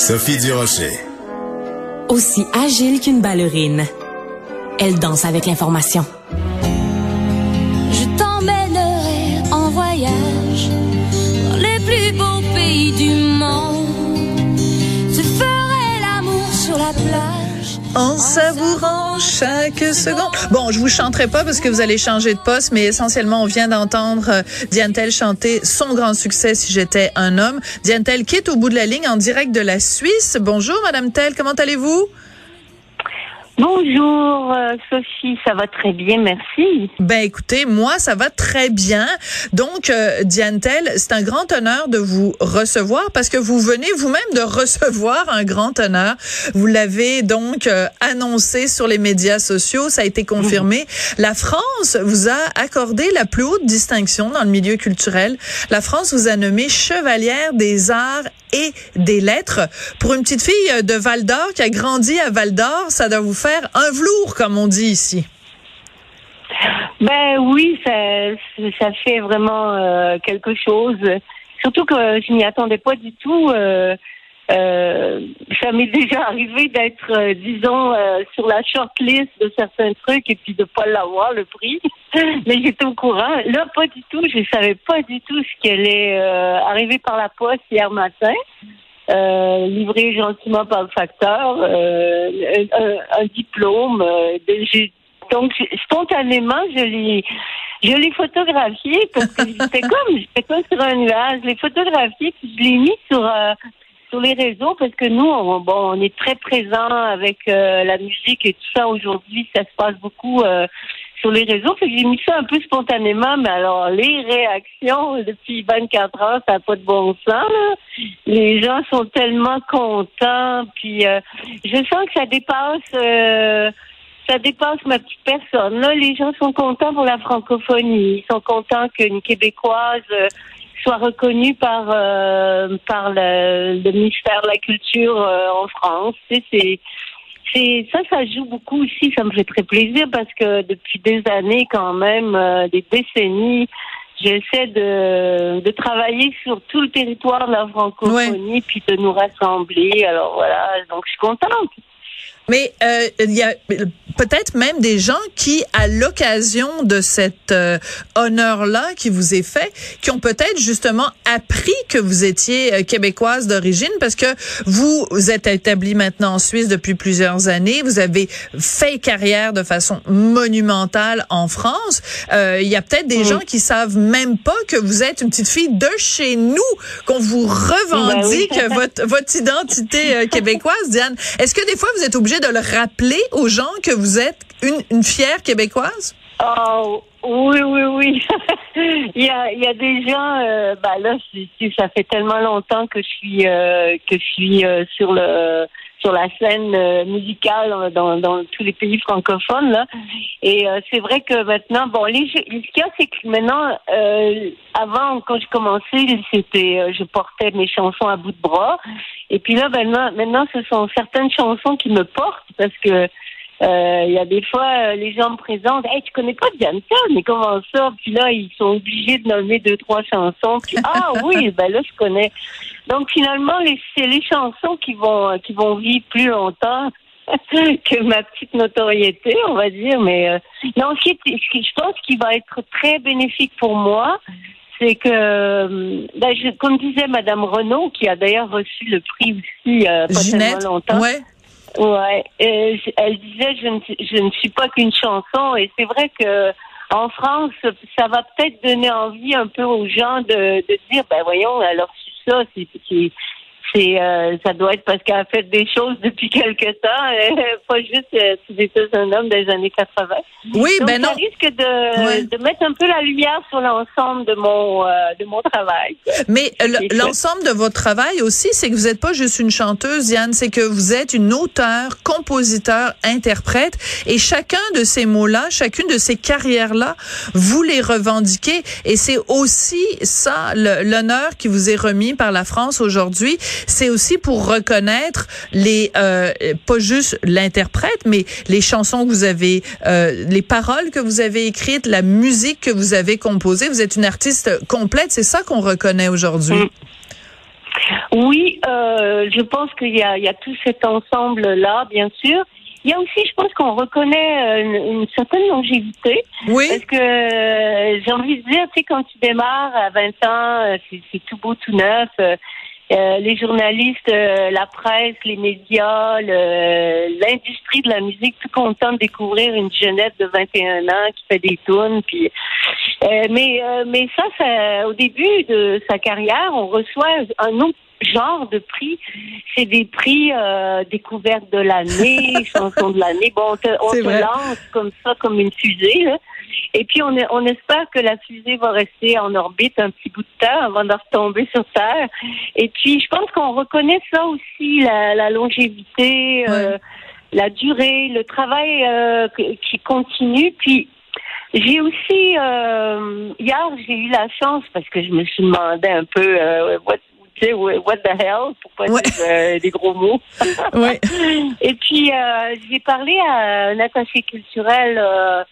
Sophie Durocher. Aussi agile qu'une ballerine, elle danse avec l'information. Je t'emmènerai en voyage dans les plus beaux pays du monde. Je ferai l'amour sur la plage. En savourant chaque seconde. Bon, je vous chanterai pas parce que vous allez changer de poste, mais essentiellement, on vient d'entendre euh, Diane Tell chanter son grand succès Si j'étais un homme. Diane Tell quitte au bout de la ligne en direct de la Suisse. Bonjour, Madame Tell, comment allez-vous? Bonjour euh, Sophie, ça va très bien, merci. Ben écoutez, moi ça va très bien. Donc euh, Diane Tell, c'est un grand honneur de vous recevoir parce que vous venez vous-même de recevoir un grand honneur. Vous l'avez donc euh, annoncé sur les médias sociaux, ça a été confirmé. La France vous a accordé la plus haute distinction dans le milieu culturel. La France vous a nommé chevalière des arts et des lettres. Pour une petite fille de Val d'Or qui a grandi à Val d'Or, ça doit vous faire un velours, comme on dit ici. Ben oui, ça, ça fait vraiment euh, quelque chose. Surtout que je m'y attendais pas du tout. Euh, euh, ça m'est déjà arrivé d'être, euh, disons, euh, sur la shortlist de certains trucs et puis de pas l'avoir le prix. Mais j'étais au courant. Là, pas du tout. Je savais pas du tout ce qui allait arriver par la poste hier matin. livré gentiment par le facteur, un, un, diplôme. donc spontanément, je l'ai, je l'ai photographié parce que j'étais comme, j'étais comme sur un nuage. Je l'ai photographié puis je l'ai mis sur sur les réseaux parce que nous, on, bon, on est très présent avec euh, la musique et tout ça. Aujourd'hui, ça se passe beaucoup euh, sur les réseaux. Fait que j'ai mis ça un peu spontanément, mais alors les réactions depuis 24 heures, ça n'a pas de bon sens. Les gens sont tellement contents, puis euh, je sens que ça dépasse. ça dépasse ma petite personne. Là, les gens sont contents pour la francophonie. Ils sont contents qu'une Québécoise soit reconnu par euh, par le, le, ministère de la Culture euh, en France. C'est c'est ça, ça joue beaucoup aussi. Ça me fait très plaisir parce que depuis des années, quand même, euh, des décennies, j'essaie de, de travailler sur tout le territoire de la francophonie puis de nous rassembler. Alors voilà, donc je suis contente. Mais euh, il y a peut-être même des gens qui, à l'occasion de cet euh, honneur-là qui vous est fait, qui ont peut-être justement appris que vous étiez euh, québécoise d'origine, parce que vous, vous êtes établie maintenant en Suisse depuis plusieurs années, vous avez fait carrière de façon monumentale en France. Il y a peut-être des gens qui savent même pas que vous êtes une petite fille de chez nous, qu'on vous ben revendique votre, votre identité québécoise, Diane. Est-ce que des fois vous êtes obligée de le rappeler aux gens que vous êtes une, fière québécoise? Oh, oui, oui, oui. il, y a, il y a des gens, euh, bah là, ça fait tellement longtemps que je suis, euh, que je suis euh, sur le sur la scène euh, musicale dans, dans tous les pays francophones là. Et euh, c'est vrai que maintenant, bon, les, ce qu'il y a, c'est que maintenant, euh, avant, quand je commençais, c'était, je portais mes chansons à bout de bras. Et puis là, maintenant, maintenant, ce sont certaines chansons qui me portent parce que il y a des fois, les gens me présentent, hey, tu connais pas Diane mais comment ça? Puis là, ils sont obligés de nommer deux, trois chansons. Puis, ah oui, ben là, je connais. Donc finalement, c'est les chansons qui vont qui vont vivre plus longtemps que ma petite notoriété, on va dire. Mais euh, non, ce qui, je pense qui va être très bénéfique pour moi, c'est que, euh, ben, je- comme disait Madame Renaud, qui a d'ailleurs reçu le prix aussi euh, pas Ginette, tellement longtemps. ouais. Ouais, euh, elle disait je ne, suis- je ne suis pas qu'une chanson et c'est vrai que en France, ça va peut-être donner envie un peu aux gens de, de dire ben voyons, elle a reçu ça, c'est c'est c'est, euh, ça doit être parce qu'elle a fait des choses depuis quelque temps, euh, pas juste euh, si j'étais un homme des années 80. Oui, Donc, ben ça non. risque de, de mettre un peu la lumière sur l'ensemble de mon euh, de mon travail. Mais euh, l'ensemble de votre travail aussi, c'est que vous n'êtes pas juste une chanteuse, Diane, c'est que vous êtes une auteure, compositeur, interprète, et chacun de ces mots-là, chacune de ces carrières-là, vous les revendiquez, et c'est aussi ça l'honneur qui vous est remis par la France aujourd'hui. C'est aussi pour reconnaître les, euh, pas juste l'interprète, mais les chansons que vous avez, euh, les paroles que vous avez écrites, la musique que vous avez composée. Vous êtes une artiste complète. C'est ça qu'on reconnaît aujourd'hui. Mm. Oui, euh, je pense qu'il y a, il y a tout cet ensemble-là, bien sûr. Il y a aussi, je pense qu'on reconnaît euh, une, une certaine longévité. Oui. Parce que euh, j'ai envie de dire, tu sais, quand tu démarres à 20 ans, euh, c'est c'est tout beau, tout neuf. euh, euh, les journalistes, euh, la presse, les médias, l'industrie de la musique, tout content de découvrir une jeunette de 21 ans qui fait des tunes. Puis, euh, mais, euh, mais ça, ça, au début de sa carrière, on reçoit un autre genre de prix. C'est des prix euh, découvertes de l'année, chansons de l'année. Bon, on te, on te lance comme ça, comme une fusée. Là. Et puis, on, on espère que la fusée va rester en orbite un petit bout de temps avant de retomber sur Terre. Et puis, je pense qu'on reconnaît ça aussi, la, la longévité, euh, la durée, le travail euh, qui continue. Puis, j'ai aussi, euh, hier, j'ai eu la chance, parce que je me suis demandé un peu, euh, tu sais, what the hell, pour pas Ouais. dire euh, des gros mots. Ouais. Et puis, euh, j'ai parlé à un attaché culturel euh,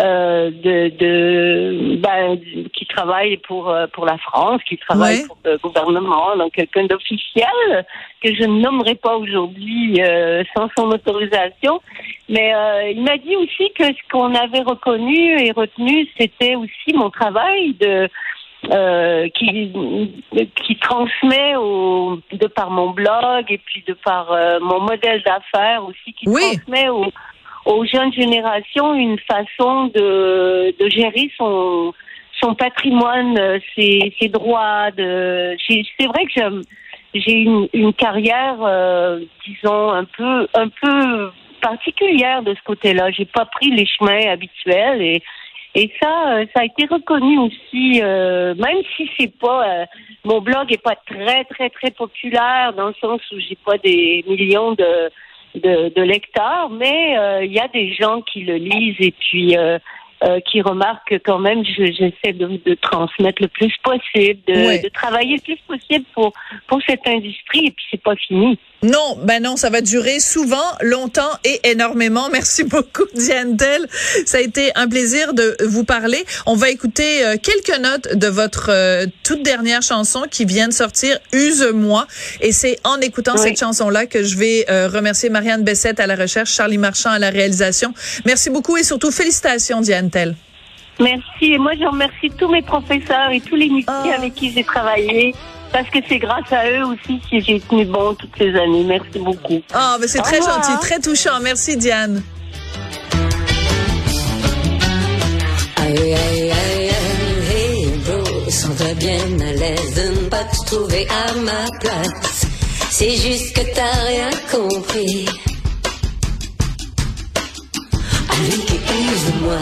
euh, de, de ben, qui travaille pour pour la France, qui travaille Ouais. pour le gouvernement, donc quelqu'un d'officiel que je ne nommerai pas aujourd'hui sans son autorisation. Mais il m'a dit aussi que ce qu'on avait reconnu et retenu, c'était aussi mon travail de euh, qui qui transmet au, de par mon blog et puis de par euh, mon modèle d'affaires aussi qui Oui. transmet aux, aux jeunes générations une façon de, de gérer son son patrimoine, euh, ses, ses droits. De, c'est vrai que j'aime- j'ai une, une carrière, euh, disons un peu un peu particulière de ce côté-là. J'ai pas pris les chemins habituels et et ça, euh, ça a été reconnu aussi, euh, même si c'est pas euh, mon blog est pas très très très populaire dans le sens où j'ai pas des millions de de, de lecteurs, mais euh, il y a des gens qui le lisent et puis euh, qui remarquent quand même. je- J'essaie de, de transmettre le plus possible, de, Ouais. de travailler le plus possible pour pour cette industrie et puis c'est pas fini. Non, ben non, ça va durer souvent, longtemps et énormément. Merci beaucoup, Diane Tell. Ça a été un plaisir de vous parler. On va écouter euh, quelques notes de votre euh, toute dernière chanson qui vient de sortir, Use-moi. Et c'est en écoutant Oui. cette chanson-là que je vais euh, remercier Marianne Bessette à la recherche, Charlie Marchand à la réalisation. Merci beaucoup et surtout félicitations, Diane Merci. Et moi, je remercie tous mes professeurs et tous les musiciens Oh. avec qui j'ai travaillé. Parce que c'est grâce à eux aussi que j'ai tenu bon toutes ces années. Merci beaucoup. Ah, mais c'est très revoir. gentil, très touchant. Merci, Diane. Aïe, aïe, aïe, aïe, hey bro, sens-toi bien à l'aise de ne pas te trouver à ma place. C'est juste que t'as rien compris. Allez, use-moi.